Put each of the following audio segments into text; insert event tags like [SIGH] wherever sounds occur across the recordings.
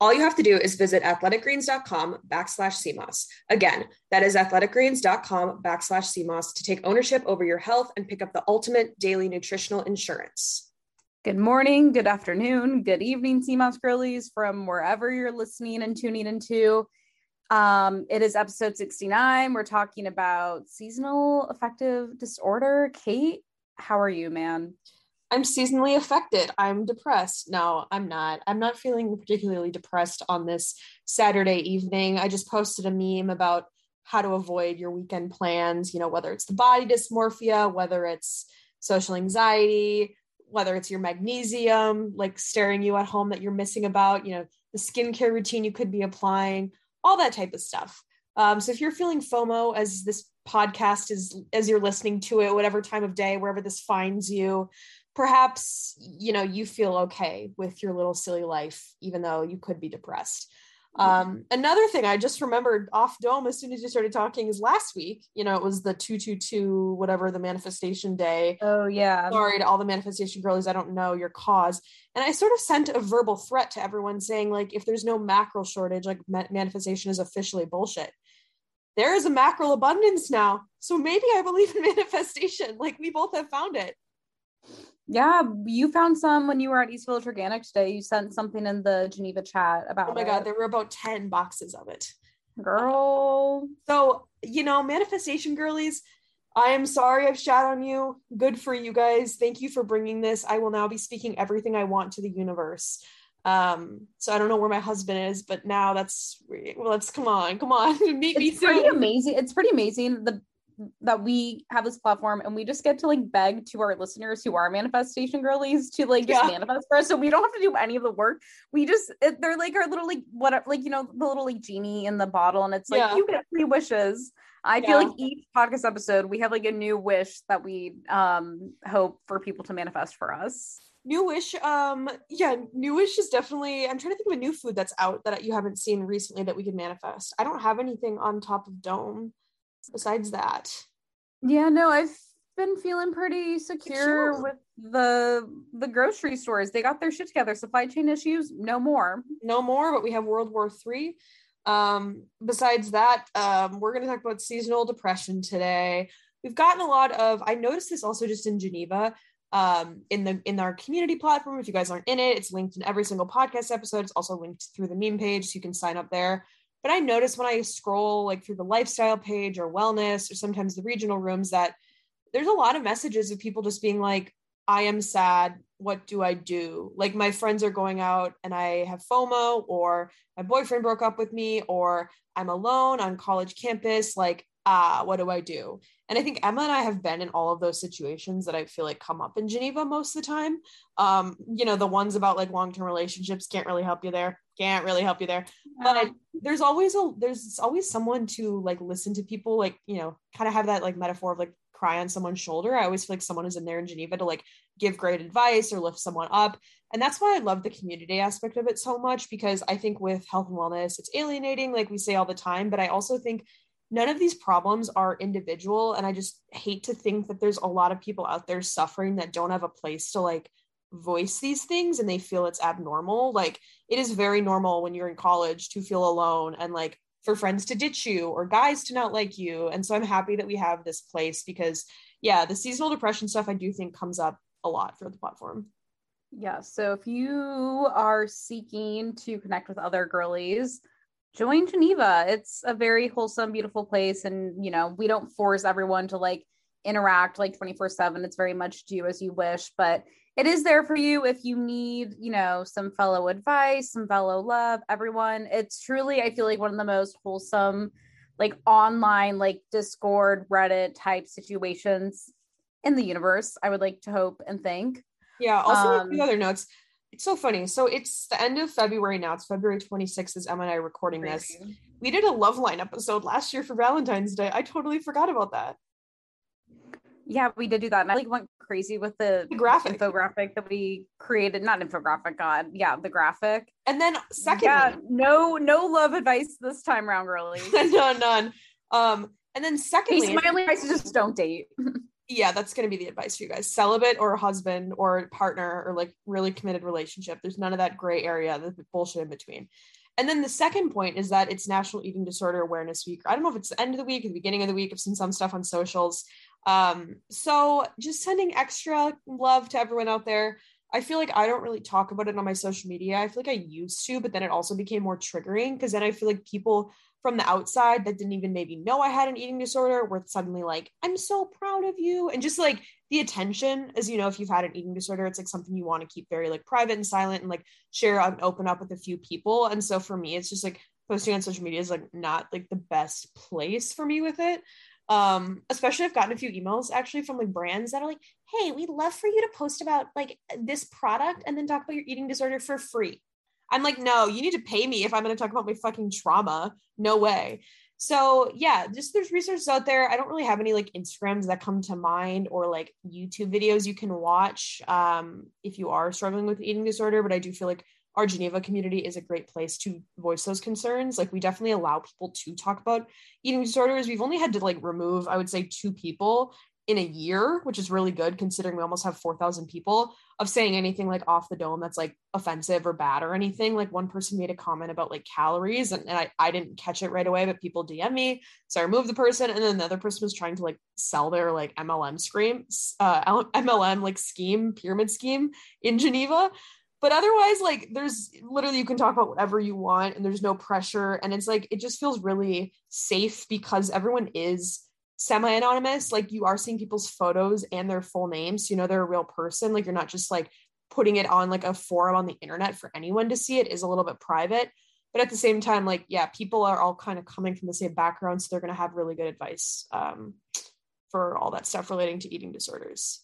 All you have to do is visit athleticgreens.com backslash SEAMOSS. Again, that is athleticgreens.com backslash SEAMOSS to take ownership over your health and pick up the ultimate daily nutritional insurance. Good morning, good afternoon, good evening, sea moss girlies from wherever you're listening and tuning into. Um, it is episode 69. We're talking about seasonal affective disorder. Kate, how are you, man? I'm seasonally affected. I'm depressed. No, I'm not. I'm not feeling particularly depressed on this Saturday evening. I just posted a meme about how to avoid your weekend plans, you know, whether it's the body dysmorphia, whether it's social anxiety, whether it's your magnesium, like staring you at home that you're missing about, you know, the skincare routine you could be applying, all that type of stuff. Um, so if you're feeling FOMO as this podcast is, as you're listening to it, whatever time of day, wherever this finds you, perhaps you know you feel okay with your little silly life even though you could be depressed. Um, another thing i just remembered off dome as soon as you started talking is last week you know it was the 222 whatever the manifestation day. Oh yeah. Sorry to all the manifestation girlies i don't know your cause. And i sort of sent a verbal threat to everyone saying like if there's no mackerel shortage like ma- manifestation is officially bullshit. There is a mackerel abundance now so maybe i believe in [LAUGHS] manifestation. Like we both have found it yeah, you found some when you were at East Village Organic today. You sent something in the Geneva chat about. Oh my it. god, there were about ten boxes of it. Girl. So you know, manifestation girlies. I am sorry I've shat on you. Good for you guys. Thank you for bringing this. I will now be speaking everything I want to the universe. Um, so I don't know where my husband is, but now that's well, let's come on, come on, [LAUGHS] meet it's me soon. Pretty amazing. It's pretty amazing. The that we have this platform and we just get to like beg to our listeners who are manifestation girlies to like just yeah. manifest for us so we don't have to do any of the work we just it, they're like our little like what like you know the little like genie in the bottle and it's like yeah. you get three wishes i yeah. feel like each podcast episode we have like a new wish that we um hope for people to manifest for us new wish um yeah new wish is definitely i'm trying to think of a new food that's out that you haven't seen recently that we could manifest i don't have anything on top of dome besides that? Yeah no i've been feeling pretty secure with the the grocery stores. They got their shit together. Supply chain issues no more. No more but we have world war three. Um besides that um we're going to talk about seasonal depression today. We've gotten a lot of i noticed this also just in geneva um in the in our community platform. If you guys aren't in it it's linked in every single podcast episode. It's also linked through the meme page so you can sign up there but I notice when I scroll like through the lifestyle page or wellness or sometimes the regional rooms that there's a lot of messages of people just being like, I am sad. What do I do? Like my friends are going out and I have FOMO, or my boyfriend broke up with me, or I'm alone on college campus. Like ah, what do I do? And I think Emma and I have been in all of those situations that I feel like come up in Geneva most of the time. Um, you know, the ones about like long-term relationships can't really help you there. Can't really help you there. But there's always a there's always someone to like listen to people, like, you know, kind of have that like metaphor of like cry on someone's shoulder. I always feel like someone is in there in Geneva to like give great advice or lift someone up. And that's why I love the community aspect of it so much because I think with health and wellness, it's alienating, like we say all the time. But I also think none of these problems are individual. And i just hate to think that there's a lot of people out there suffering that don't have a place to like voice these things and they feel it's abnormal. Like it is very normal when you're in college to feel alone and like for friends to ditch you or guys to not like you. And so i'm happy that we have this place because yeah the seasonal depression stuff i do think comes up a lot for the platform. Yeah. So if you are seeking to connect with other girlies join Geneva. It's a very wholesome, beautiful place. And, you know, we don't force everyone to like interact like 24 7. It's very much do as you wish, but it is there for you if you need, you know, some fellow advice, some fellow love, everyone. It's truly, I feel like one of the most wholesome, like online, like Discord, Reddit type situations in the universe. I would like to hope and think. Yeah. Also, um, a few other notes it's so funny. So it's the end of February now. It's February 26th as Emma and I are recording this. We did a love line episode last year for Valentine's Day. I totally forgot about that. Yeah, we did do that. And I like went crazy with the, the graphic infographic that we created. Not infographic, God. Yeah, the graphic. And then secondly, yeah, no, no love advice this time around, girly. [LAUGHS] no, none. Um, and then secondly, my only advice is just don't date. [LAUGHS] yeah, that's going to be the advice for you guys. Celibate or husband or partner or like really committed relationship. There's none of that gray area, the bullshit in between. And then the second point is that it's National Eating Disorder Awareness Week. I don't know if it's the end of the week or the beginning of the week. I've seen some stuff on socials. Um, so just sending extra love to everyone out there. I feel like I don't really talk about it on my social media. I feel like I used to, but then it also became more triggering because then I feel like people from the outside that didn't even maybe know I had an eating disorder were suddenly like, I'm so proud of you. And just like the attention, as you know, if you've had an eating disorder, it's like something you want to keep very like private and silent and like share and open up with a few people. And so for me, it's just like posting on social media is like not like the best place for me with it. Um, especially I've gotten a few emails actually from like brands that are like, hey, we'd love for you to post about like this product and then talk about your eating disorder for free. I'm like, no, you need to pay me if I'm going to talk about my fucking trauma. No way. So yeah, just there's resources out there. I don't really have any like Instagrams that come to mind or like YouTube videos you can watch um, if you are struggling with eating disorder. But I do feel like our Geneva community is a great place to voice those concerns. Like we definitely allow people to talk about eating disorders. We've only had to like remove, I would say, two people in a year, which is really good considering we almost have 4,000 people of saying anything like off the dome that's like offensive or bad or anything. Like one person made a comment about like calories and, and I, I didn't catch it right away, but people DM me. So I removed the person. And then the other person was trying to like sell their like MLM scream, uh, MLM like scheme, pyramid scheme in Geneva. But otherwise, like there's literally you can talk about whatever you want and there's no pressure. And it's like it just feels really safe because everyone is semi anonymous like you are seeing people's photos and their full names so you know they're a real person like you're not just like putting it on like a forum on the internet for anyone to see it is a little bit private. But at the same time like yeah people are all kind of coming from the same background so they're going to have really good advice um, for all that stuff relating to eating disorders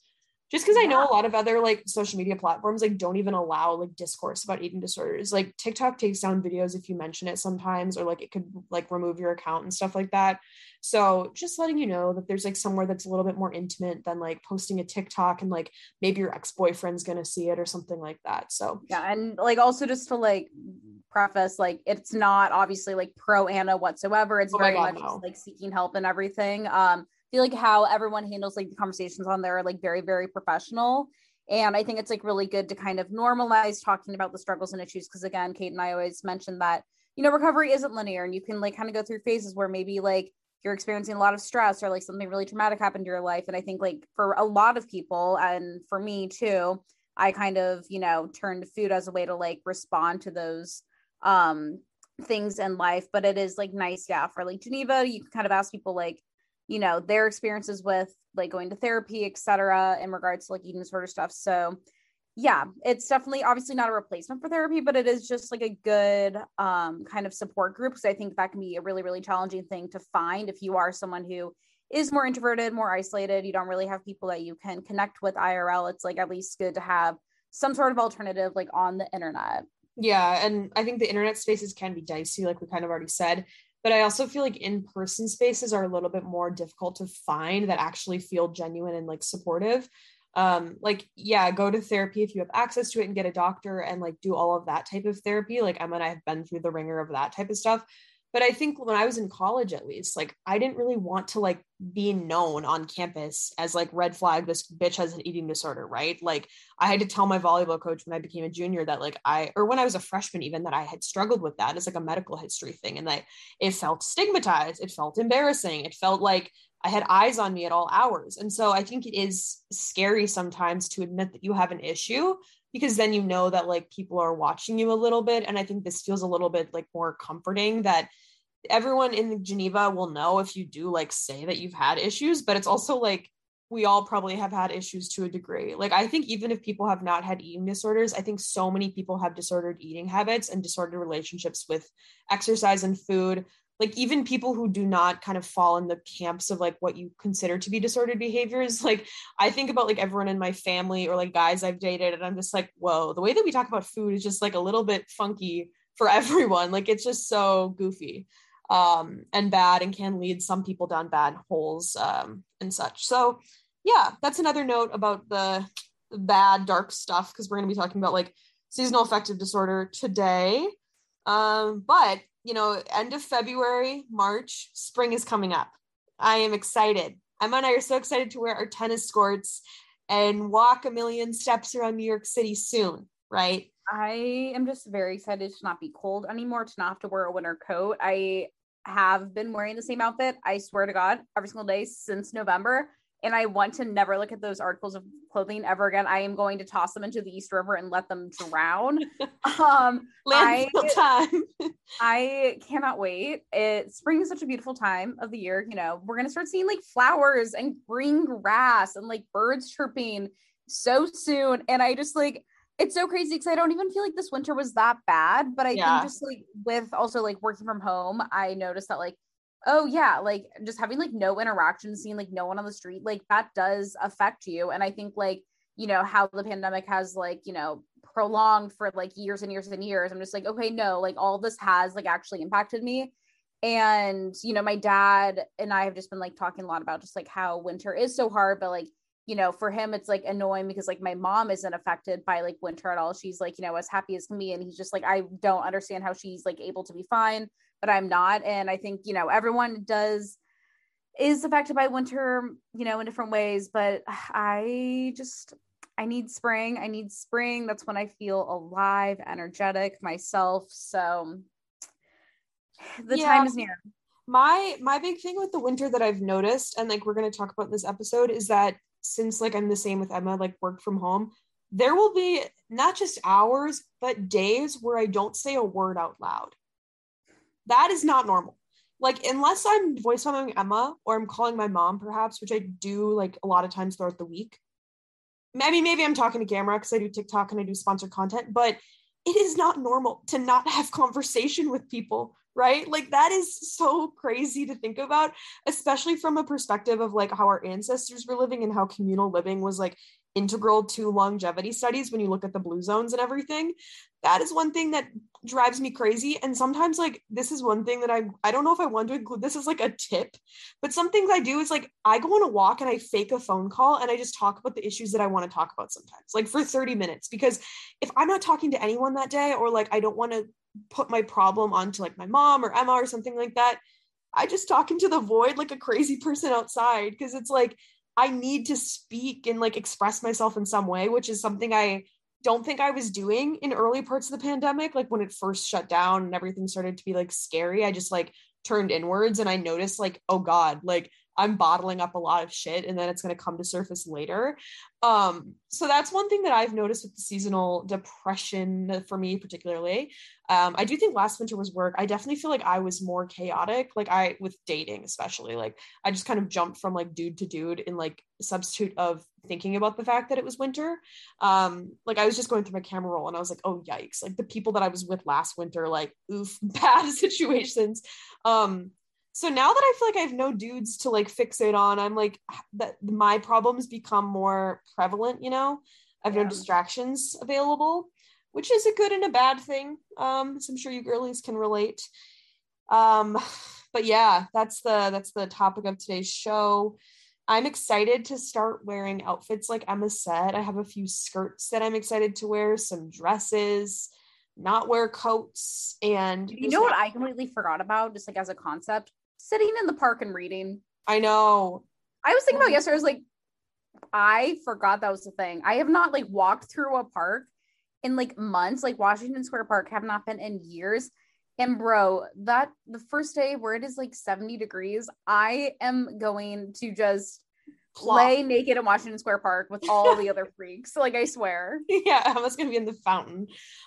just because yeah. I know a lot of other like social media platforms like don't even allow like discourse about eating disorders. Like TikTok takes down videos if you mention it sometimes, or like it could like remove your account and stuff like that. So just letting you know that there's like somewhere that's a little bit more intimate than like posting a TikTok and like maybe your ex-boyfriend's gonna see it or something like that. So yeah, and like also just to like preface, like it's not obviously like pro Ana whatsoever. It's oh very God, much no. like seeking help and everything. Um feel like how everyone handles like the conversations on there are like very very professional. And i think it's like really good to kind of normalize talking about the struggles and issues because again kate and i always mention that you know recovery isn't linear and you can like kind of go through phases where maybe like you're experiencing a lot of stress or like something really traumatic happened in your life. And i think like for a lot of people and for me too i kind of you know turned to food as a way to like respond to those um things in life. But it is like nice yeah for like geneva you can kind of ask people like you know their experiences with like going to therapy etc in regards to like eating disorder stuff so yeah, it's definitely obviously not a replacement for therapy, but it is just like a good um, kind of support group because I think that can be a really, really challenging thing to find if you are someone who is more introverted, more isolated. You don't really have people that you can connect with IRL. It's like at least good to have some sort of alternative like on the internet. Yeah. And I think the internet spaces can be dicey, like we kind of already said. But I also feel like in person spaces are a little bit more difficult to find that actually feel genuine and like supportive. Um like yeah go to therapy if you have access to it and get a doctor and like do all of that type of therapy. Like emma and i have been through the ringer of that type of stuff but i think when i was in college at least like i didn't really want to like be known on campus as like red flag this bitch has an eating disorder right like i had to tell my volleyball coach when i became a junior that like i or when i was a freshman even that i had struggled with that as like a medical history thing and that it felt stigmatized it felt embarrassing it felt like I had eyes on me at all hours. And so I think it is scary sometimes to admit that you have an issue because then you know that like people are watching you a little bit. And I think this feels a little bit like more comforting that everyone in Geneva will know if you do like say that you've had issues, but it's also like we all probably have had issues to a degree. Like I think even if people have not had eating disorders, I think so many people have disordered eating habits and disordered relationships with exercise and food like even people who do not kind of fall in the camps of like what you consider to be disordered behaviors like i think about like everyone in my family or like guys i've dated and i'm just like whoa the way that we talk about food is just like a little bit funky for [LAUGHS] everyone. Like it's just so goofy um and bad and can lead some people down bad holes um and such. So yeah that's another note about the, bad dark stuff because we're going to be talking about like seasonal affective disorder today. Um but you know, end of February, March, spring is coming up. I am excited. Emma and I are so excited to wear our tennis skirts and walk a million steps around New York City soon, right? I am just very excited to not be cold anymore, to not have to wear a winter coat. I have been wearing the same outfit, I swear to God, every single day since November and I want to never look at those articles of clothing ever again. I am going to toss them into the East River and let them drown. [LAUGHS] um, I, time. [LAUGHS] I cannot wait. It spring is such a beautiful time of the year. You know, we're gonna start seeing like flowers and green grass and like birds chirping so soon. And I just like it's so crazy because I don't even feel like this winter was that bad. But I yeah. think just like with also like working from home, I noticed that like oh yeah like just having like no interaction seeing like no one on the street like that does affect you and i think like you know how the pandemic has like you know prolonged for like years and years and years i'm just like okay no like all this has like actually impacted me and you know my dad and i have just been like talking a lot about just like how winter is so hard but like you know for him it's like annoying because like my mom isn't affected by like winter at all she's like you know as happy as can be and he's just like i don't understand how she's like able to be fine but I'm not. And I think, you know, everyone does is affected by winter, you know, in different ways, but I just I need spring. I need spring. That's when I feel alive, energetic myself. So the yeah. time is near. My my big thing with the winter that I've noticed and like we're going to talk about in this episode is that since like I'm the same with Emma like work from home, there will be not just hours but days where I don't say a word out loud. That is not normal. Like, unless I'm voice memoing Emma or I'm calling my mom, perhaps, which I do like a lot of times throughout the week. Maybe, maybe I'm talking to camera because I do TikTok and I do sponsored content, but it is not normal to not have conversation with people right like that is so crazy to think about especially from a perspective of like how our ancestors were living and how communal living was like integral to longevity studies when you look at the blue zones and everything that is one thing that drives me crazy. And sometimes like this is one thing that i i don't know if i want to include this is like a tip but some things i do is like i go on a walk and i fake a phone call and i just talk about the issues that i want to talk about sometimes like for 30 minutes. Because if i'm not talking to anyone that day or like i don't want to put my problem onto like my mom or emma or something like that i just talk into the void like a crazy person outside. Because it's like I need to speak and like express myself in some way, which is something I don't think I was doing in early parts of the pandemic. Like when it first shut down and everything started to be like scary, I just like turned inwards and I noticed like, oh God, like I'm bottling up a lot of shit and then it's going to come to surface later. Um, so that's one thing that I've noticed with the seasonal depression for me, particularly. Um, I do think last winter was work. I definitely feel like I was more chaotic, like I with dating, especially. Like I just kind of jumped from like dude to dude in like substitute of thinking about the fact that it was winter. Um, like I was just going through my camera roll and I was like, oh yikes, like the people that I was with last winter, like oof, [LAUGHS] bad [LAUGHS] situations. Um, so now that I feel like I have no dudes to like fixate on, I'm like that my problems become more prevalent, you know. I have yeah. no distractions available, which is a good and a bad thing. Um, so I'm sure you girlies can relate. Um, but yeah, that's the that's the topic of today's show. I'm excited to start wearing outfits like Emma said. I have a few skirts that I'm excited to wear, some dresses, not wear coats, and you know what I completely forgot about, just like as a concept, sitting in the park and reading. I know. I was thinking about yesterday. I was like, I forgot that was the thing. I have not like walked through a park in like months. Like Washington Square Park have not been in years. And bro, that the first day where it is like 70 degrees, I am going to just play naked in Washington Square Park with all the [LAUGHS] other freaks. Like I swear. Yeah, i Emma's gonna be in the fountain.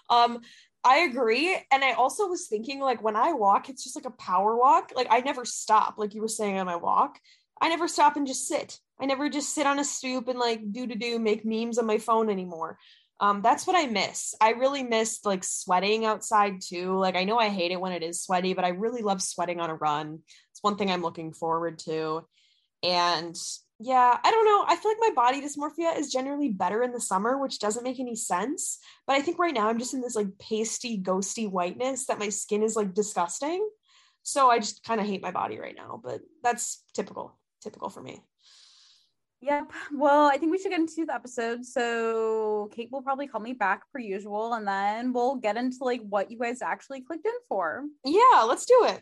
Um, I agree. And I also was thinking, like, when I walk, it's just like a power walk. Like, I never stop, like you were saying on my walk. I never stop and just sit. I never just sit on a stoop and like do to do make memes on my phone anymore. Um, that's what I miss. I really miss like sweating outside too. Like, I know I hate it when it is sweaty, but I really love sweating on a run. It's one thing I'm looking forward to. And yeah, I don't know. I feel like my body dysmorphia is generally better in the summer, which doesn't make any sense. But I think right now I'm just in this like pasty, ghosty whiteness that my skin is like disgusting. So I just kind of hate my body right now, but that's typical, typical for me. Yep. Well, I think we should get into the episode. So Kate will probably call me back per usual, and then we'll get into like what you guys actually clicked in for. Yeah, let's do it.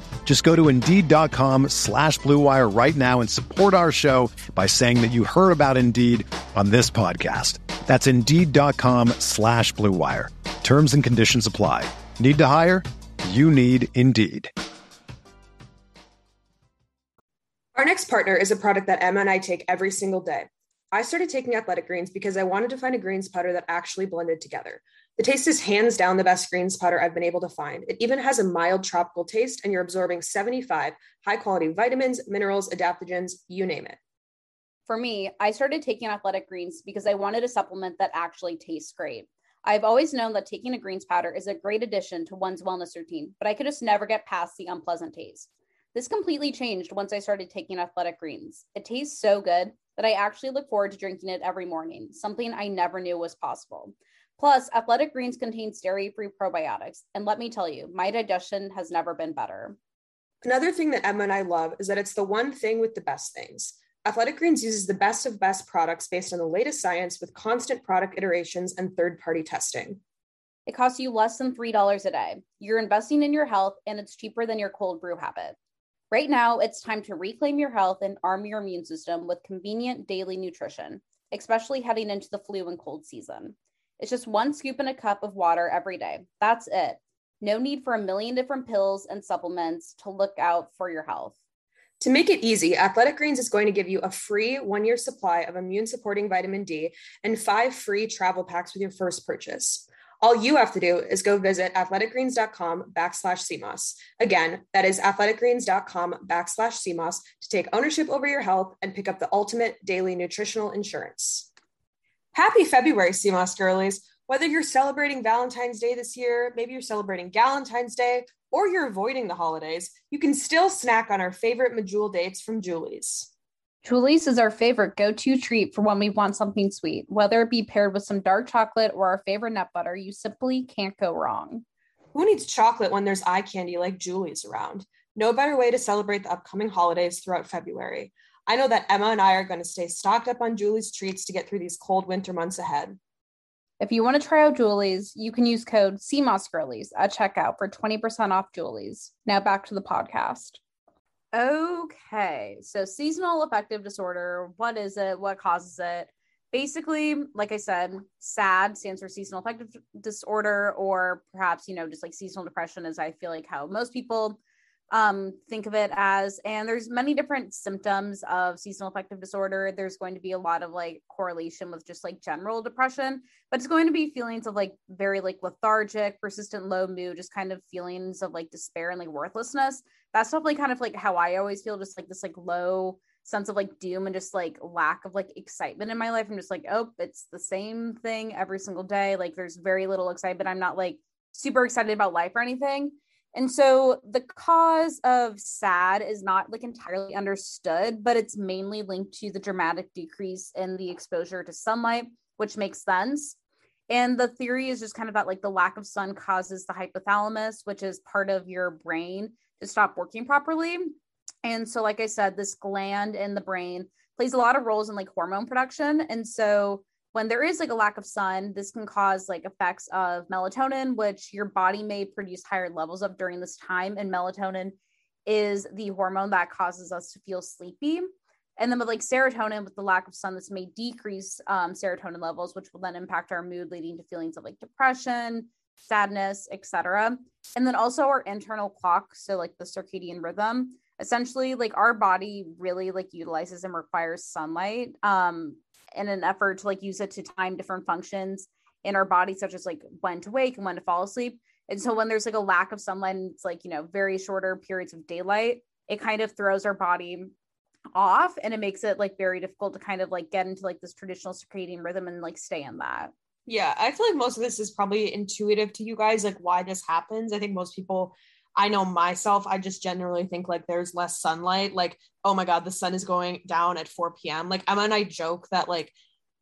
Just go to Indeed.com slash BlueWire right now and support our show by saying that you heard about Indeed on this podcast. That's Indeed.com slash BlueWire. Terms and conditions apply. Need to hire? You need Indeed. Our next partner is a product that Emma and I take every single day. I started taking athletic greens because I wanted to find a greens powder that actually blended together. The taste is hands down the best greens powder I've been able to find. It even has a mild tropical taste, and you're absorbing 75 high quality vitamins, minerals, adaptogens, you name it. For me, I started taking athletic greens because I wanted a supplement that actually tastes great. I've always known that taking a greens powder is a great addition to one's wellness routine, but I could just never get past the unpleasant taste. This completely changed once I started taking athletic greens. It tastes so good that I actually look forward to drinking it every morning, something I never knew was possible. Plus, athletic greens contains dairy free probiotics. And let me tell you, my digestion has never been better. Another thing that Emma and I love is that it's the one thing with the best things. Athletic Greens uses the best of best products based on the latest science with constant product iterations and third party testing. It costs you less than $3 a day. You're investing in your health, and it's cheaper than your cold brew habit. Right now, it's time to reclaim your health and arm your immune system with convenient daily nutrition, especially heading into the flu and cold season. It's just one scoop in a cup of water every day. That's it. No need for a million different pills and supplements to look out for your health. To make it easy, Athletic Greens is going to give you a free one year supply of immune supporting vitamin D and five free travel packs with your first purchase. All you have to do is go visit athleticgreens.com backslash SEAMOSS. Again, that is athleticgreens.com backslash SEAMOSS to take ownership over your health and pick up the ultimate daily nutritional insurance. Happy February, sea moss girlies. Whether you're celebrating Valentine's Day this year, maybe you're celebrating Galentine's Day, or you're avoiding the holidays, you can still snack on our favorite Medjool dates from Joolies. Joolies is our favorite go to treat for when we want something sweet. Whether it be paired with some dark chocolate or our favorite nut butter, you simply can't go wrong. Who needs chocolate when there's eye candy like Joolies around? No better way to celebrate the upcoming holidays throughout February. I know that Emma and I are going to stay stocked up on Joolies treats to get through these cold winter months ahead. If you want to try out Joolies, you can use code SEAMOSSGIRLIES at checkout for 20% off Joolies. Now back to the podcast. Okay, so seasonal affective disorder. What is it? What causes it? Basically, like I said, SAD stands for seasonal affective disorder, or perhaps, you know, just like seasonal depression, is I feel like how most people um, think of it as. And there's many different symptoms of seasonal affective disorder. There's going to be a lot of like correlation with just like general depression, but it's going to be feelings of like very like lethargic, persistent low mood, just kind of feelings of like despair and like worthlessness. That's definitely kind of like how I always feel, just like this like low sense of like doom and just like lack of like excitement in my life. I'm just like, oh, it's the same thing every single day. Like there's very little excitement. I'm not like super excited about life or anything. And so the cause of SAD is not like entirely understood, but it's mainly linked to the dramatic decrease in the exposure to sunlight, which makes sense. And the theory is just kind of that like the lack of sun causes the hypothalamus, which is part of your brain, to stop working properly. And so, like I said, this gland in the brain plays a lot of roles in like hormone production. And so when there is like a lack of sun, this can cause like effects of melatonin, which your body may produce higher levels of during this time. And melatonin is the hormone that causes us to feel sleepy. And then with like serotonin, with the lack of sun, this may decrease um, serotonin levels, which will then impact our mood, leading to feelings of like depression, sadness, etc. And then also our internal clock, so like the circadian rhythm. Essentially, like our body really like utilizes and requires sunlight. Um, in an effort to like use it to time different functions in our body, such as like when to wake and when to fall asleep. And so when there's like a lack of sunlight, and it's like, you know, very shorter periods of daylight, it kind of throws our body off and it makes it like very difficult to kind of like get into like this traditional circadian rhythm and like stay in that. Yeah, I feel like most of this is probably intuitive to you guys, like why this happens. I think most people I know myself, I just generally think like there's less sunlight. Like, oh my God, the sun is going down at 4 p.m. Like Emma and I joke that like,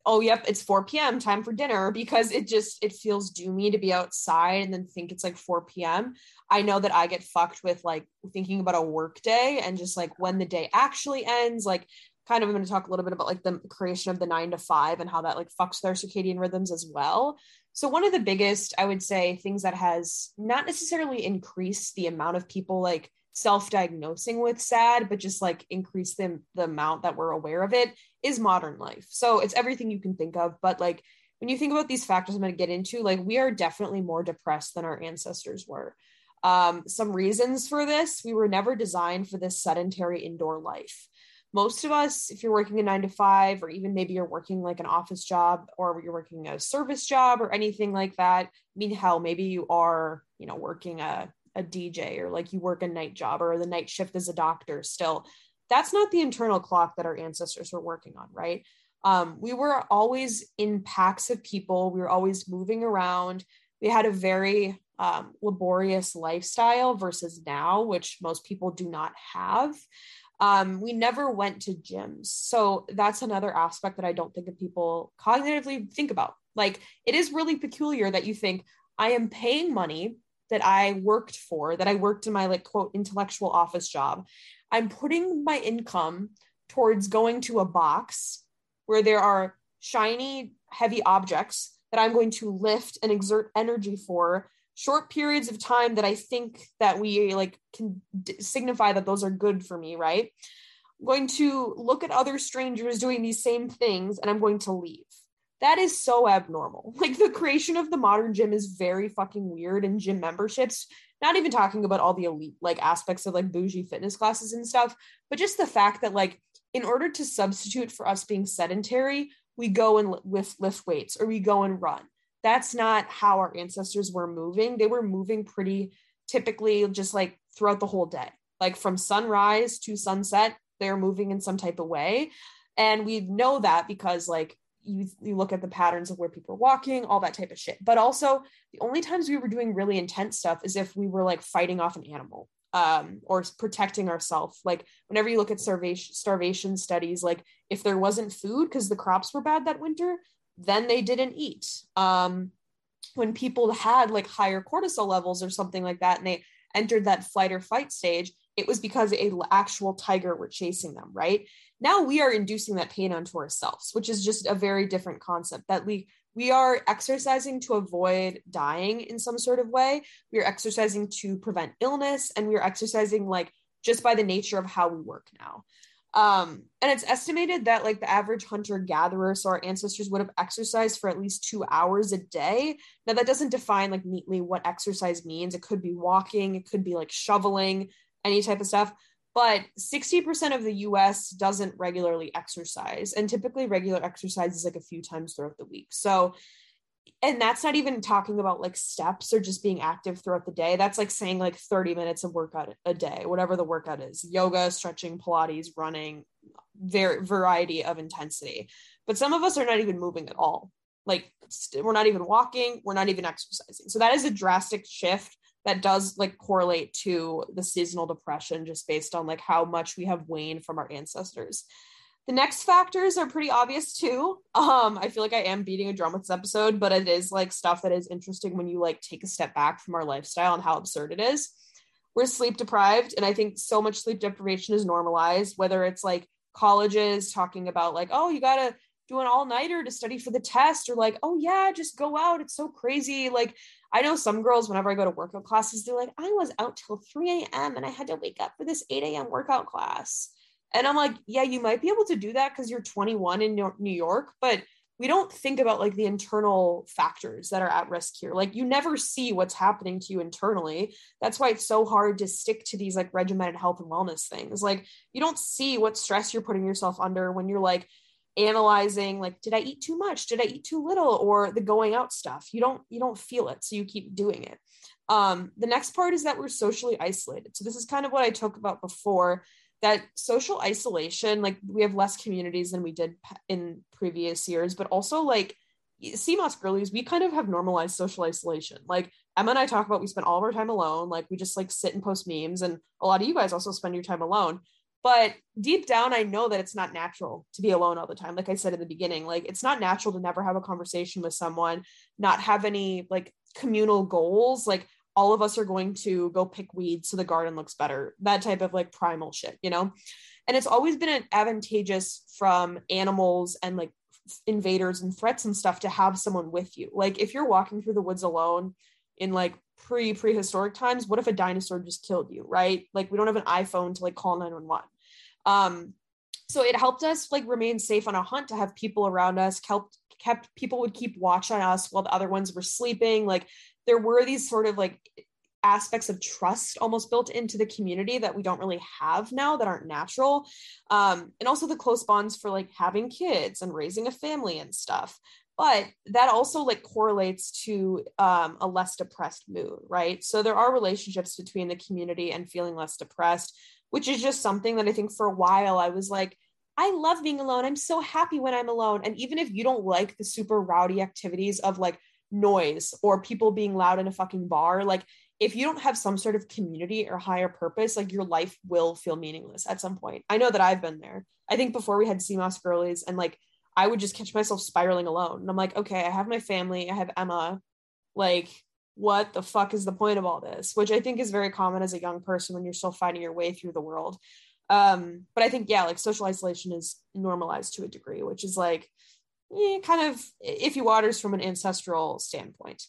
oh yep, it's 4 p.m. time for dinner [LAUGHS] because it just it feels doomy to be outside and then think it's like 4 p.m. I know that I get fucked with like thinking about a work day and just like when the day actually ends, like kind of I'm going to talk a little bit about like the creation of the nine to five and how that like fucks their circadian rhythms as well. So one of the biggest, I would say, things that has not necessarily increased the amount of people like self-diagnosing with SAD, but just like increase the, the amount that we're aware of it is modern life. So it's everything you can think of. But like when you think about these factors I'm going to get into, like we are definitely more depressed than our ancestors were. Um, some reasons for this, we were never designed for this sedentary indoor life most of us, if you're working a nine to five, or even maybe you're working like an office job or you're working a service job or anything like that, I mean, hell, maybe you are, you know, working a, a DJ or like you work a night job or the night shift as a doctor still. That's not the internal clock that our ancestors were working on, right? Um, we were always in packs of people, we were always moving around. We had a very um, laborious lifestyle versus now, which most people do not have um, we never went to gyms. So that's another aspect that I don't think of people cognitively think about. Like it is really peculiar that you think I am paying money that I worked for, that I worked in my like quote intellectual office job. I'm putting my income towards going to a box where there are shiny, heavy objects that I'm going to lift and exert energy for short periods of time that I think that we like can d- signify that those are good for me, right? I'm going to look at other strangers doing these same things and I'm going to leave. That is so abnormal. [LAUGHS] Like the creation of the modern gym is very fucking weird and gym memberships, not even talking about all the elite like aspects of like bougie fitness classes and stuff, but just the fact that like in order to substitute for us being sedentary, we go and lift lift weights or we go and run that's not how our ancestors were moving. They were moving pretty typically just like throughout the whole day, like from sunrise to sunset, they're moving in some type of way. And we know that because, like, you you look at the patterns of where people are walking, all that type of shit. But also, the only times we were doing really intense stuff is if we were like fighting off an animal um, or protecting ourselves. Like whenever you look at starvation starvation studies, like if there wasn't food because the crops were bad that winter, then they didn't eat. Um, when people had like higher cortisol levels or something like that, and they entered that flight or fight stage, it was because a actual tiger were chasing them, right? Now we are inducing that pain onto ourselves, which is just a very different concept that we we are exercising to avoid dying in some sort of way. We are exercising to prevent illness and we are exercising like just by the nature of how we work now. Um, and it's estimated that like the average hunter gatherer, so our ancestors would have exercised for at least two hours a day. Now, that doesn't define like neatly what exercise means. It could be walking, it could be like shoveling, any type of stuff. But 60% of the US doesn't regularly exercise. And typically, regular exercise is like a few times throughout the week. So, and that's not even talking about like steps or just being active throughout the day. That's like saying like 30 minutes of workout a day, whatever the workout is yoga, stretching, Pilates, running, very variety of intensity. But some of us are not even moving at all. Like we we're not even walking, we're not even exercising. So that is a drastic shift that does like correlate to the seasonal depression just based on like how much we have waned from our ancestors. The next factors are pretty obvious too. Um, I feel like I am beating a drum with this episode, but it is like stuff that is interesting when you like take a step back from our lifestyle and how absurd it is. We're sleep deprived, and I think so much sleep deprivation is normalized, whether it's like colleges talking about like, oh, you gotta do an all-nighter to study for the test, or like, oh yeah, just go out. It's so crazy. Like, I know some girls, whenever I go to workout classes, they're like, I was out till 3 a.m. and I had to wake up for this 8 a.m. workout class. And I'm like, yeah, you might be able to do that because you're 21 in New York, but we don't think about like the internal factors that are at risk here. Like you never see what's happening to you internally. That's why it's so hard to stick to these like regimented health and wellness things. Like you don't see what stress you're putting yourself under when you're like analyzing like did I eat too much? Did I eat too little or the going out stuff. You don't you don't feel it, so you keep doing it. Um, the next part is that we're socially isolated. So this is kind of what I talked about before that social isolation, like we have less communities than we did in previous years, but also like sea moss girlies, we kind of have normalized social isolation. Like Emma and I talk about, we spend all of our time alone. Like we just like sit and post memes, and a lot of you guys also spend your time alone. But deep down, I know that it's not natural to be alone all the time. Like I said in the beginning, like it's not natural to never have a conversation with someone, not have any like communal goals. Like all of us are going to go pick weeds so the garden looks better that type of like primal shit you know? And it's always been an advantageous from animals and like invaders and threats and stuff to have someone with you. Like if you're walking through the woods alone in like pre prehistoric times what if a dinosaur just killed you right? Like we don't have an iphone to like call 911 um so it helped us like remain safe on a hunt to have people around us helped kept people would keep watch on us while the other ones were sleeping like there were these sort of like aspects of trust almost built into the community that we don't really have now that aren't natural um, and also the close bonds for like having kids and raising a family and stuff but that also like correlates to um, a less depressed mood right so there are relationships between the community and feeling less depressed which is just something that i think for a while i was like I love being alone. I'm so happy when I'm alone. And even if you don't like the super rowdy activities of like noise or people being loud in a fucking bar like if you don't have some sort of community or higher purpose like your life will feel meaningless at some point. I know that i've been there. I think before we had sea moss girlies and like i would just catch myself spiraling alone. And i'm like okay i have my family i have emma. Like what the fuck is the point of all this? Which i think is very common as a young person when you're still finding your way through the world. Um but i think yeah like social isolation is normalized to a degree which is like eh, kind of iffy waters from an ancestral standpoint.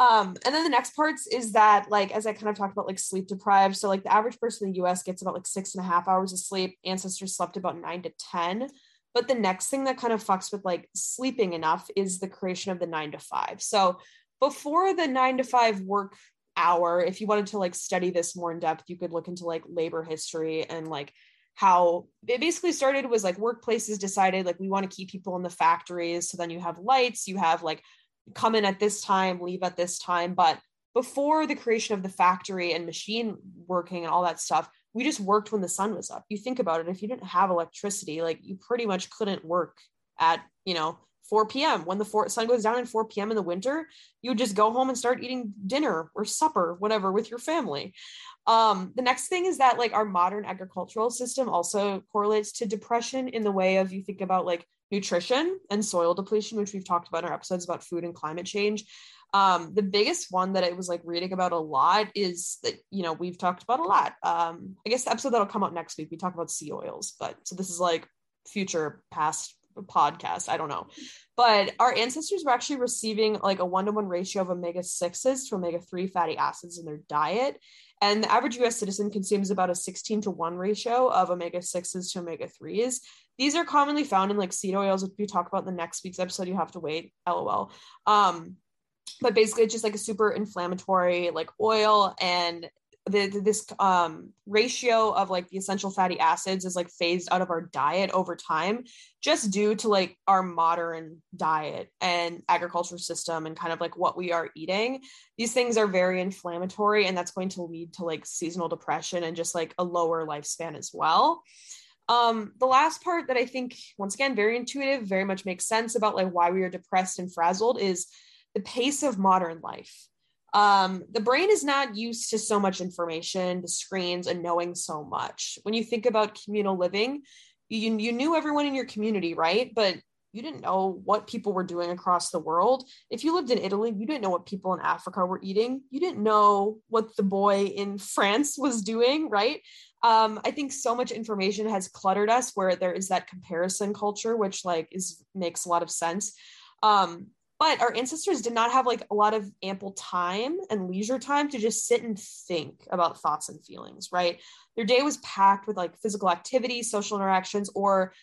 Um, and then the next parts is that, like, as I kind of talked about, like sleep deprived. So, like, the average person in the US gets about like six and a half hours of sleep. Ancestors slept about nine to 10. But the next thing that kind of fucks with like sleeping enough is the creation of the nine to five. So, before the nine to five work hour, if you wanted to like study this more in depth, you could look into like labor history and like how it basically started was like workplaces decided like we want to keep people in the factories so then you have lights you have like come in at this time leave at this time. But before the creation of the factory and machine working and all that stuff we just worked when the sun was up. You think about it if you didn't have electricity like you pretty much couldn't work at, you know, 4 p.m. When the four, sun goes down at 4 p.m. in the winter, you would just go home and start eating dinner or supper, whatever, with your family. Um, the next thing is that like our modern agricultural system also correlates to depression in the way of you think about like nutrition and soil depletion, which we've talked about in our episodes about food and climate change. Um, the biggest one that I was like reading about a lot is that, you know, we've talked about a lot. Um, I guess the episode that'll come out next week, we talk about seed oils, but so this is like future past podcast. I don't know. But our ancestors were actually receiving like a one to one ratio of omega 6s to omega 3 fatty acids in their diet. And the average US citizen consumes about a 16 to 1 ratio of omega 6s to omega 3s. These are commonly found in like seed oils, which we talk about in the next week's episode. You have to wait, lol. Um, but basically, it's just like a super inflammatory like oil, and the, this um, ratio of like the essential fatty acids is like phased out of our diet over time just due to like our modern diet and agriculture system and kind of like what we are eating. These things are very inflammatory and that's going to lead to like seasonal depression and just like a lower lifespan as well. Um, the last part that i think once again very intuitive very much makes sense about like why we are depressed and frazzled is the pace of modern life um, the brain is not used to so much information, the screens, and knowing so much. When you think about communal living, you, you knew everyone in your community, right? But you didn't know what people were doing across the world. If you lived in Italy, you didn't know what people in Africa were eating. You didn't know what the boy in [LAUGHS] France was doing, right? Um, I think so much information has cluttered us where there is that comparison culture, which like is makes a lot of sense. Um, but our ancestors did not have like a lot of ample time and leisure time to just sit and think about thoughts and feelings right? Their day was packed with like physical activity social interactions or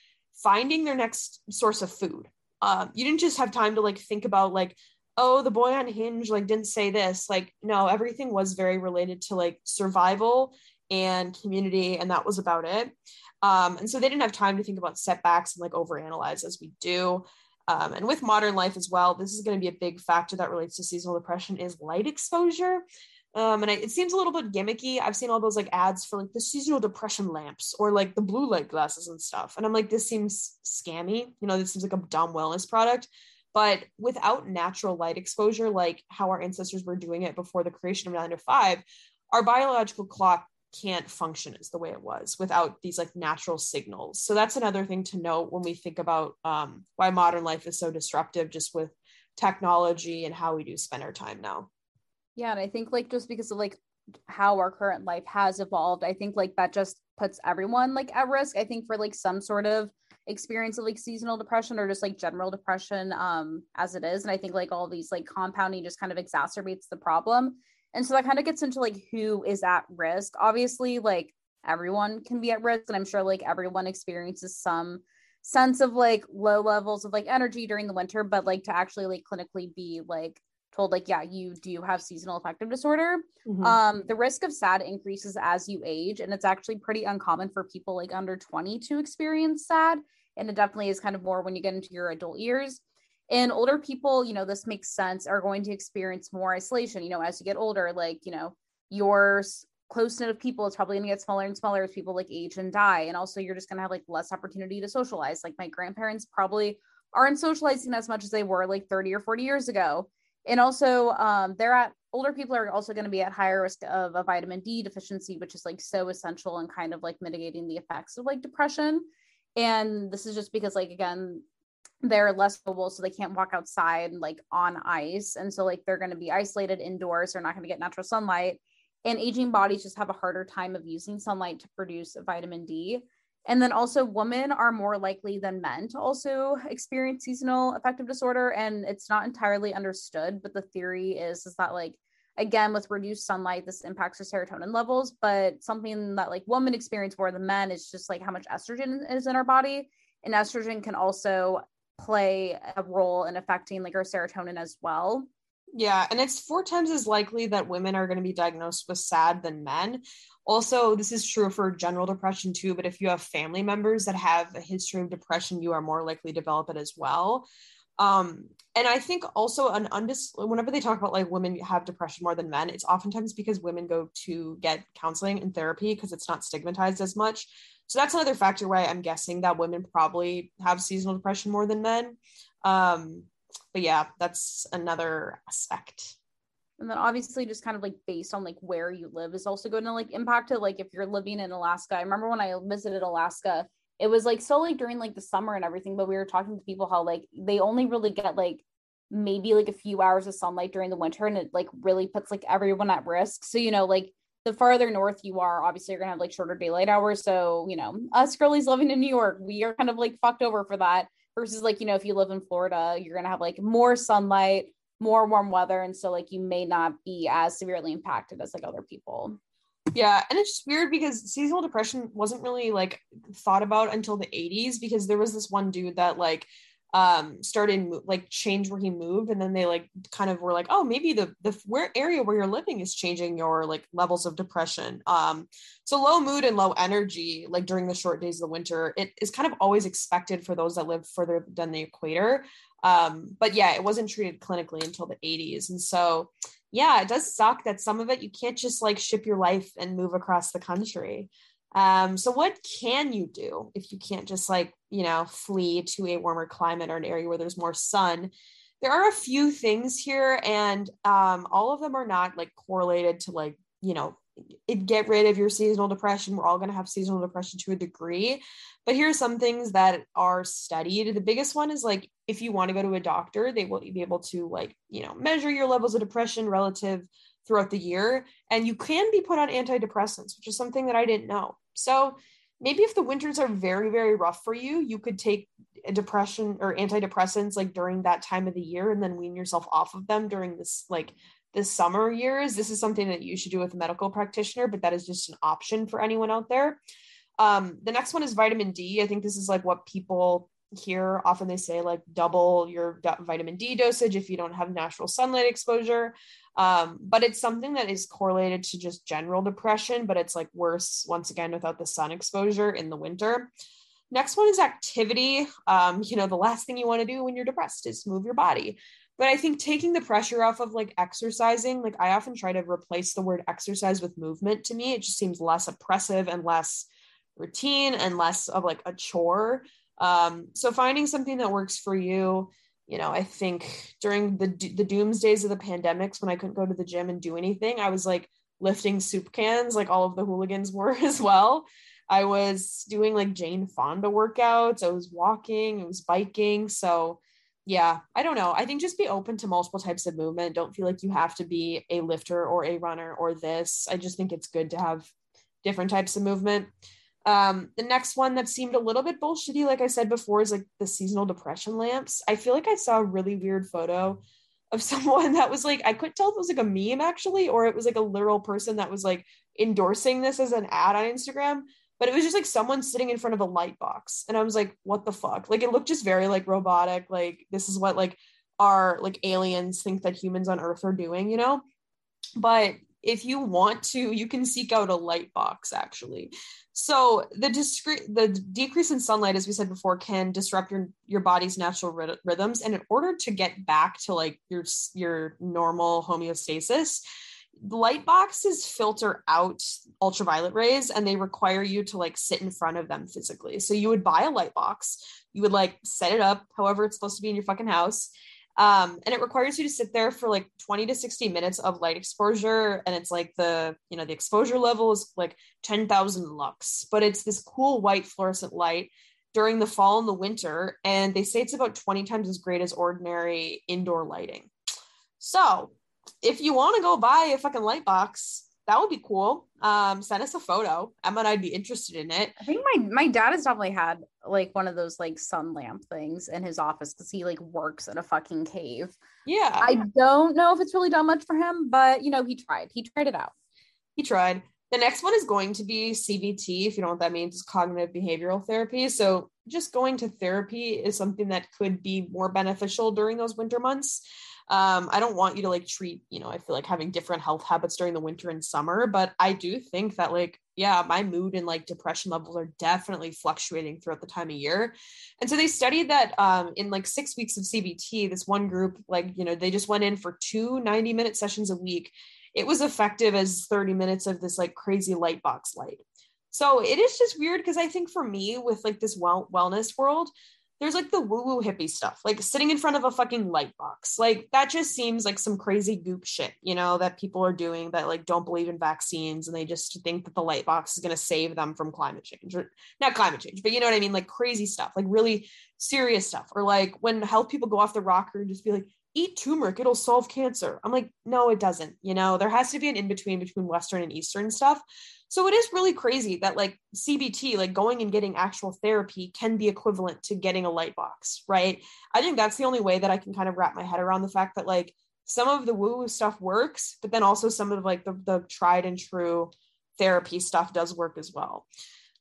finding their next source of food. Um, you didn't just have time to like think about like oh the boy on hinge like didn't say this. Like no everything was very related to like survival and community and that was about it. Um, and so they didn't have time to think about setbacks and like overanalyze as we do um, and with modern life as well, this is going to be a big factor that relates to seasonal depression is light exposure. Um, and I, it seems a little bit gimmicky. I've seen all those like ads for like the seasonal depression lamps or like the blue light glasses and stuff. And I'm like, this seems scammy. You know, this seems like a dumb wellness product. But without natural light exposure, like how our ancestors were doing it before the creation of nine to five, our biological clock can't function as the way it was without these like natural signals. So that's another thing to note when we think about um, why modern life is so disruptive, just with technology and how we do spend our time now. Yeah, and I think like just because of like how our current life has evolved, I think like that just puts everyone like at risk. I think for like some sort of experience of like seasonal depression or just like general depression um as it is and i think like all these like compounding just kind of exacerbates the problem and so that kind of gets into like who is at risk. Obviously, like everyone can be at risk. And I'm sure like everyone experiences some sense of like low levels of like energy during the winter, but like to actually like clinically be like told like yeah you do have seasonal affective disorder mm-hmm. um the risk of sad increases as you age and it's actually pretty uncommon for people like under 20 to experience sad and it definitely is kind of more when you get into your adult years and older people you know this makes sense are going to experience more isolation you know as you get older like you know your close knit of people is probably going to get smaller and smaller as people like age and die. And also you're just going to have like less opportunity to socialize. Like my grandparents probably aren't socializing as much as they were like 30 or 40 years ago. And also um, they're at older people are also going to be at higher risk of a vitamin d deficiency which is like so essential and kind of like mitigating the effects of like depression. And this is just because like again they're less mobile so they can't walk outside like on ice and so like they're going to be isolated indoors they're not going to get natural sunlight and aging bodies just have a harder time of using sunlight to produce vitamin d and then also women are more likely than men to also experience seasonal affective disorder and it's not entirely understood but the theory is is that like again with reduced sunlight this impacts their serotonin levels but something that like women experience more than men is just like how much estrogen is in our body and estrogen can also play a role in affecting like our serotonin as well. Yeah, and it's four times as likely that women are going to be diagnosed with SAD than men. Also, this is true for general depression too, but if you have family members that have a history of depression, you are more likely to develop it as well. Um, and I think also an undis whenever they talk about like women have depression more than men, it's oftentimes because women go to get counseling and therapy because it's not stigmatized as much. So that's another factor why I'm guessing that women probably have seasonal depression more than men. Um, but yeah, that's another aspect. And then obviously just kind of like based on like where you live is also going to like impact it. Like if you're living in Alaska, I remember when I visited Alaska, it was like so like during like the summer and everything, but we were talking to people how like they only really get like maybe like a few hours of sunlight during the winter and it like really puts like everyone at risk so you know like the farther north you are obviously you're gonna have like shorter daylight hours. So you know us girlies living in new york we are kind of like fucked over for that versus like you know if you live in florida you're gonna have like more sunlight more warm weather and so like you may not be as severely impacted as like other people. Yeah and it's just weird because seasonal depression wasn't really like thought about until the 80s because there was this one dude that like um started like change where he moved and then they like kind of were like oh maybe the the where area where you're living is changing your like levels of depression. Um so low mood and low energy like during the short days of the winter it is kind of always expected for those that live further than the equator. Um but yeah it wasn't treated clinically until the 80s and so yeah it does suck that some of it you can't just like ship your life and move across the country um, so what can you do if you can't just like, you know, flee to a warmer climate or an area where there's more sun? There are a few things here, and um, all of them are not like correlated to like, you know, it, get rid of your seasonal depression. We're all going to have seasonal depression to a degree. But here are some things that are studied. The biggest one is like if you want to go to a doctor, they will be able to like, you know, measure your levels of depression relative throughout the year. And you can be put on antidepressants, which is something that I didn't know. So maybe if the winters are very, very rough for you, you could take a depression or antidepressants like during that time of the year and then wean yourself off of them during this like the summer years. This is something that you should do with a medical practitioner, but that is just an option for anyone out there. Um, the next one is vitamin D. I think this is like what people hear often they say like double your vitamin D dosage if you don't have natural sunlight exposure. Um, but it's something that is correlated to just general depression, but it's like worse once again without the sun exposure in the winter. Next one is activity. Um, you know, the last thing you want to do when you're depressed is move your body. But I think taking the pressure off of like exercising, like I often try to replace the word exercise with movement to me. It just seems less oppressive and less routine and less of like a chore. Um, so finding something that works for you you know, I think during the the doomsdays of the pandemics when I couldn't go to the gym and do anything, I was like lifting soup cans like all of the hooligans [LAUGHS] were as well. I was doing like Jane Fonda workouts, I was walking, I was biking, so yeah, I don't know. I think just be open to multiple types of movement. Don't feel like you have to be a lifter or a runner or this. I just think it's good to have different types of movement. Um, the next one that seemed a little bit bullshitty, like I said before, is like the seasonal depression lamps. I feel like I saw a really weird photo of [LAUGHS] someone that was like, I couldn't tell if it was like a meme actually, or it was like a literal person that was like endorsing this as an ad on Instagram. But it was just like someone sitting in front of a light box. And I was like, what the fuck? Like it looked just very like robotic. Like this is what like our like aliens think that humans on Earth are doing, you know? But if you want to, you can seek out a light box actually. So the discrete the decrease in sunlight, as we said before, can disrupt your your body's natural rhythms. And in order to get back to like your your normal homeostasis, light boxes filter out ultraviolet rays and they require you to like sit in front of them physically. So you would buy a light box, you would like set it up however it's supposed to be in your fucking house, um, and it requires you to sit there for like 20 to 60 minutes of light exposure and it's like the you know the exposure level is like 10,000 lux but it's this cool white fluorescent light during the fall and the winter and they say it's about 20 times as great as ordinary indoor lighting. So if you want to go buy a fucking light box that would be cool. Um, send us a photo. Emma and I'd be interested in it. I think my my dad has definitely had like one of those like sun lamp things in his office because he like works in a fucking cave. Yeah. I don't know if it's really done much for him, but you know, he tried. He tried it out. He tried. The next one is going to be CBT. If you know what that means, it's cognitive behavioral therapy. So just going to therapy is something that could be more beneficial during those winter months um, I don't want you to like treat, you know, I feel like having different health habits during the winter and summer, but I do think that like yeah, my mood and like depression levels are definitely fluctuating throughout the time of year. And so they studied that um, in like six weeks of CBT, this one group, like, you know, they just went in for two 90 minute sessions a week. It was effective as 30 minutes of this like crazy light box light. So it is just weird because I think for me, with like this well- wellness world, there's like the woo woo hippie stuff, like sitting in front of a fucking light box. Like that just seems like some crazy goop shit, you know, that people are doing that like don't believe in vaccines and they just think that the light box is going to save them from climate change or not climate change, but you know what I mean? Like crazy stuff, like really serious stuff. Or like when health people go off the rocker and just be like, eat turmeric, it'll solve cancer. I'm like, no, it doesn't. You know, there has to be an in between between Western and Eastern stuff. So it is really crazy that like CBT, like going and getting actual therapy can be equivalent to getting a light box, right? I think that's the only way that I can kind of wrap my head around the fact that like some of the woo woo stuff works, but then also some of like the, the tried and true therapy stuff does work as well.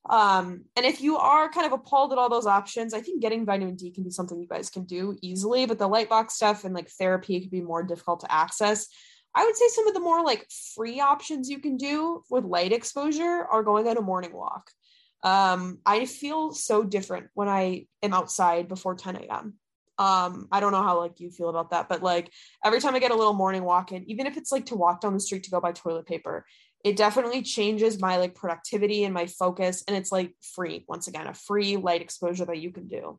Um, and if you are kind of appalled at all those options, I think getting vitamin D can be something you guys can do easily, but the light box stuff and like therapy could be more difficult to access. I would say some of the more like free options you can do with light exposure are going on a morning walk. Um, I feel so different when I am outside before 10 a.m. Um, I don't know how like you feel about that, but like every time I get a little morning walk in, even if it's like to walk down the street to go buy toilet paper, it definitely changes my like productivity and my focus. And it's like free, once again, a free light exposure that you can do.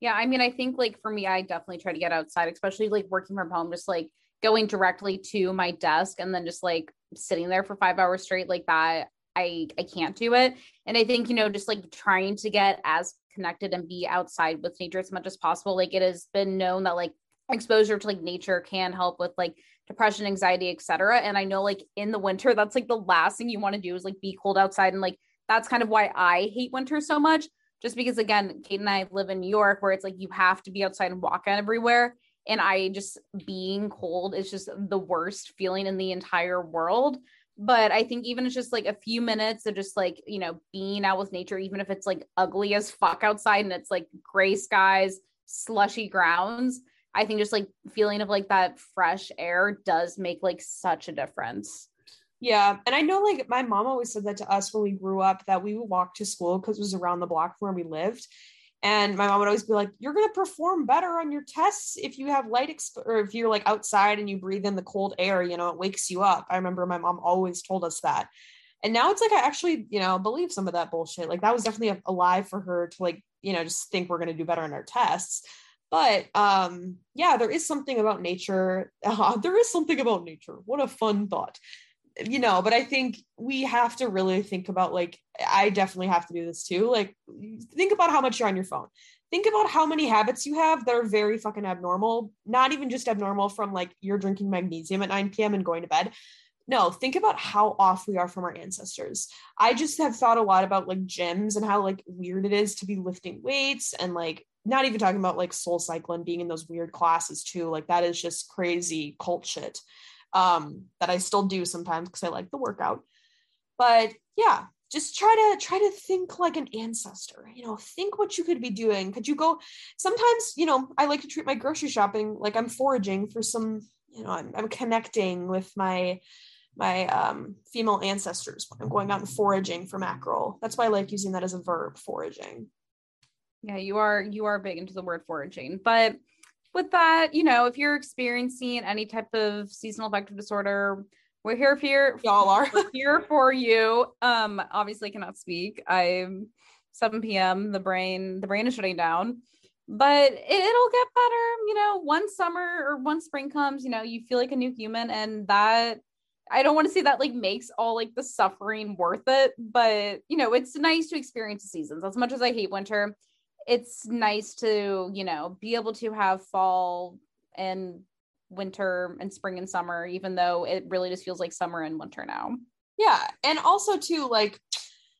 Yeah, I mean, I think like for me, I definitely try to get outside, especially like working from home, just like going directly to my desk and then just like sitting there for five hours straight like that i i can't do it and i think you know just like trying to get as connected and be outside with nature as much as possible like it has been known that like exposure to like nature can help with like depression anxiety etc and i know like in the winter that's like the last thing you want to do is like be cold outside. And like that's kind of why i hate winter so much just because again kate and i live in new york where it's like you have to be outside and walk everywhere. And I just being cold is just the worst feeling in the entire world. But I think even it's just like a few minutes of just like, you know, being out with nature, even if it's like ugly as fuck outside and it's like gray skies, slushy grounds, I think just like feeling of like that fresh air does make like such a difference. Yeah. And I know like my mom always said that to us when we grew up that we would walk to school because it was around the block from where we lived. And my mom would always be like, "You're going to perform better on your tests if you have light exp- or if you're like outside and you breathe in the cold air. You know, it wakes you up." I remember my mom always told us that. And now it's like I actually, you know, believe some of that bullshit. Like that was definitely a, lie for her to like, you know, just think we're going to do better on our tests. But um, yeah, there is something about nature. [LAUGHS] Uh, there is something about nature. What a fun thought. You know but i think we have to really think about like i definitely have to do this too. Like think about how much you're on your phone. Think about how many habits you have that are very fucking abnormal. Not even just abnormal from like you're drinking magnesium at 9 p.m and going to bed. No think about how off we are from our ancestors. I just have thought a lot about like gyms and how like weird it is to be lifting weights and like not even talking about like soul cycling being in those weird classes too like that is just crazy cult shit um, that I still do sometimes because I like the workout. But yeah, just try to try to think like an ancestor you know think what you could be doing. Could you go sometimes you know i like to treat my grocery shopping like i'm foraging for some you know i'm, I'm connecting with my my um, female ancestors. I'm going out and foraging for mackerel. That's why i like using that as a verb foraging yeah you are you are big into the word foraging but with that, you know, if you're experiencing any type of seasonal affective disorder, we're here for you. Y'all are here for you. Um, obviously cannot speak. I'm 7 p.m. The brain, the brain is shutting down. But it, it'll get better, you know. one summer or one spring comes, you know, you feel like a new human, and that I don't want to say that like makes all like the suffering worth it, but you know, it's nice to experience the seasons. As much as I hate winter, it's nice to you know be able to have fall and winter and spring and summer even though it really just feels like summer and winter now. Yeah. And also too like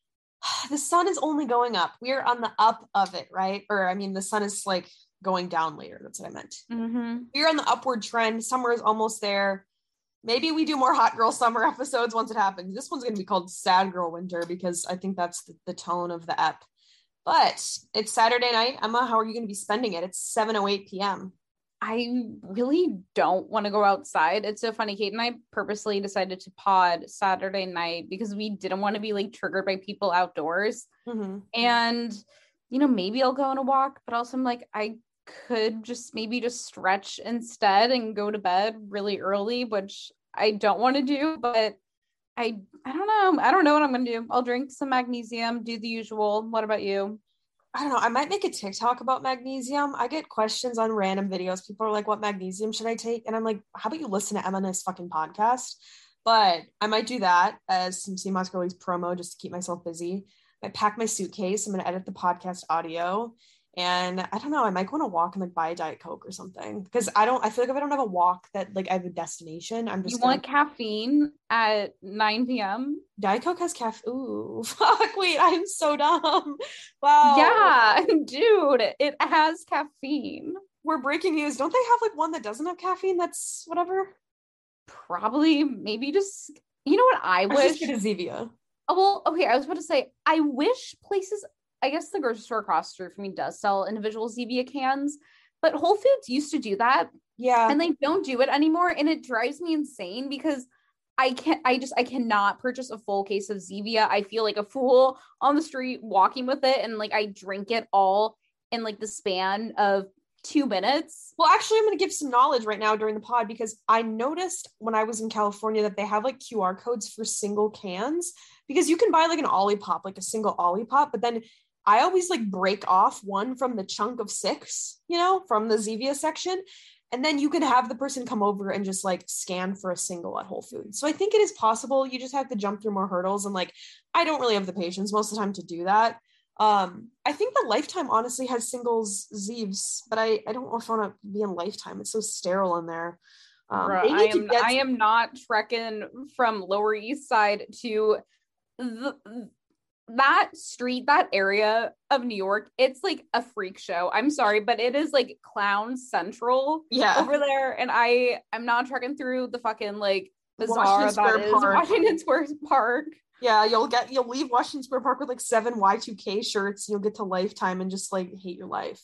[SIGHS] the sun is only going up. We're on the up of it right? Or i mean the sun is like going down later. That's what i meant. Mm-hmm. we're on the upward trend. Summer is almost there. Maybe we do more hot girl summer [LAUGHS] episodes once it happens. This one's going to be called sad girl winter because i think that's the, the tone of the ep but it's Saturday night. Emma, how are you going to be spending it? It's 7 08 p.m. I really don't want to go outside. It's so funny. Kate and I purposely decided to pod Saturday night because we didn't want to be like triggered by people outdoors. Mm-hmm. And, you know, maybe I'll go on a walk, but also I'm like, I could just maybe just stretch instead and go to bed really early, which I don't want to do, but I I don't know. I don't know what I'm gonna do. I'll drink some magnesium, do the usual. What about you? I don't know. I might make a TikTok about magnesium. I get questions on random videos. People are like, "What magnesium should I take?" And I'm like, "How about you listen to Emma's fucking podcast?" But I might do that as some Sea Moss Girlies promo just to keep myself busy. I pack my suitcase. I'm gonna edit the podcast audio, and I don't know, I might want to walk and like buy a Diet Coke or something because I don't, I feel like if I don't have a walk that like I have a destination, I'm just. You gonna... want caffeine at 9 p.m.? Diet Coke has caffeine. Ooh, [LAUGHS] fuck, wait, I'm so dumb. [LAUGHS] Wow. Yeah, [LAUGHS] dude, it has caffeine. We're breaking news. Don't they have like one that doesn't have caffeine? That's whatever. Probably, maybe just, you know what I, I wish? Just get a Zevia. Oh, well, okay, I was about to say, I wish places I guess the grocery store across the street from me does sell individual Zevia cans, but Whole Foods used to do that. Yeah. And they don't do it anymore. And it drives me insane because I can't, I just, I cannot purchase a full case of Zevia. I feel like a fool on the street walking with it. And like I drink it all in like the span of two minutes. Well, actually, I'm going to give some knowledge right now during the pod because I noticed when I was in California that they have like QR codes for single cans because you can buy like an Olipop, like a single Olipop, but then I always like break off one from the chunk of six, you know, from the Zevia section. And then you can have the person come over and just like scan for a single at Whole Foods. So I think it is possible. You just have to jump through more hurdles. And like, I don't really have the patience most of the time to do that. Um, I think the Lifetime honestly has singles Zeeves, but I, I don't know if I want to be in Lifetime. It's so sterile in there. Um, I am I am not trekking from Lower East Side to the that street, that area of New York, it's like a freak show. I'm sorry, but it is like clown central yeah. over there. And I I'm not trekking through the fucking like bazaar that is Park. Washington Square Park. Yeah, you'll get you'll leave Washington Square Park with like seven Y2K shirts. You'll get to lifetime and just like hate your life.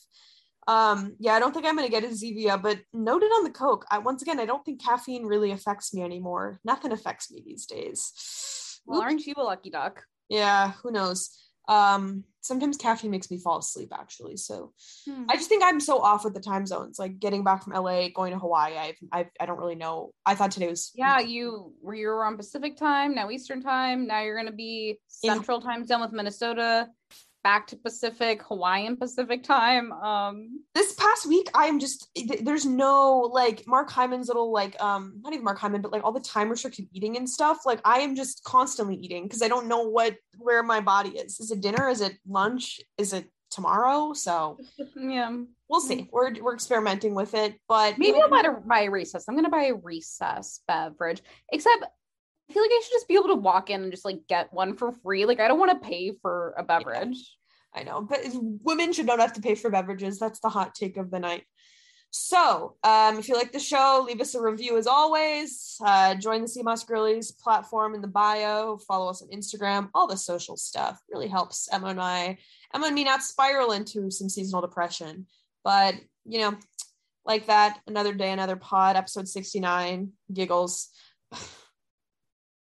Um, yeah, I don't think I'm gonna get a Zevia, but noted on the Coke. I once again I don't think caffeine really affects me anymore. Nothing affects me these days. Well, aren't you a lucky duck? Yeah, who knows? Um, sometimes caffeine makes me fall asleep actually. So hmm. I just think I'm so off with the time zones. Like getting back from LA, going to Hawaii, I've, I've I don't really know. I thought today was Yeah, you were you were on Pacific time, now Eastern time, now you're gonna be Central time zone with Minnesota back to Pacific, Hawaiian Pacific time. Um this past week I am just there's no like Mark Hyman's little like um not even Mark Hyman, but like all the time restricted eating and stuff. Like I am just constantly eating because I don't know what where my body is. Is it dinner? Is it lunch? Is it tomorrow? So yeah. We'll see. We're we're experimenting with it, but maybe I'll buy a, buy a recess. I'm gonna buy a recess beverage. Except feel like I should just be able to walk in and just like get one for free. Like I don't want to pay for a beverage. Yeah, I know, but women should not have to pay for beverages. That's the hot take of the night. So, um, if you like the show, leave us a review as always. Uh, join the Sea Moss Girlies platform in the bio. Follow us on Instagram. All the social stuff really helps Emma and I, Emma and me, not spiral into some seasonal depression. But you know, like that, another day, another pod, episode sixty nine. Giggles. [LAUGHS]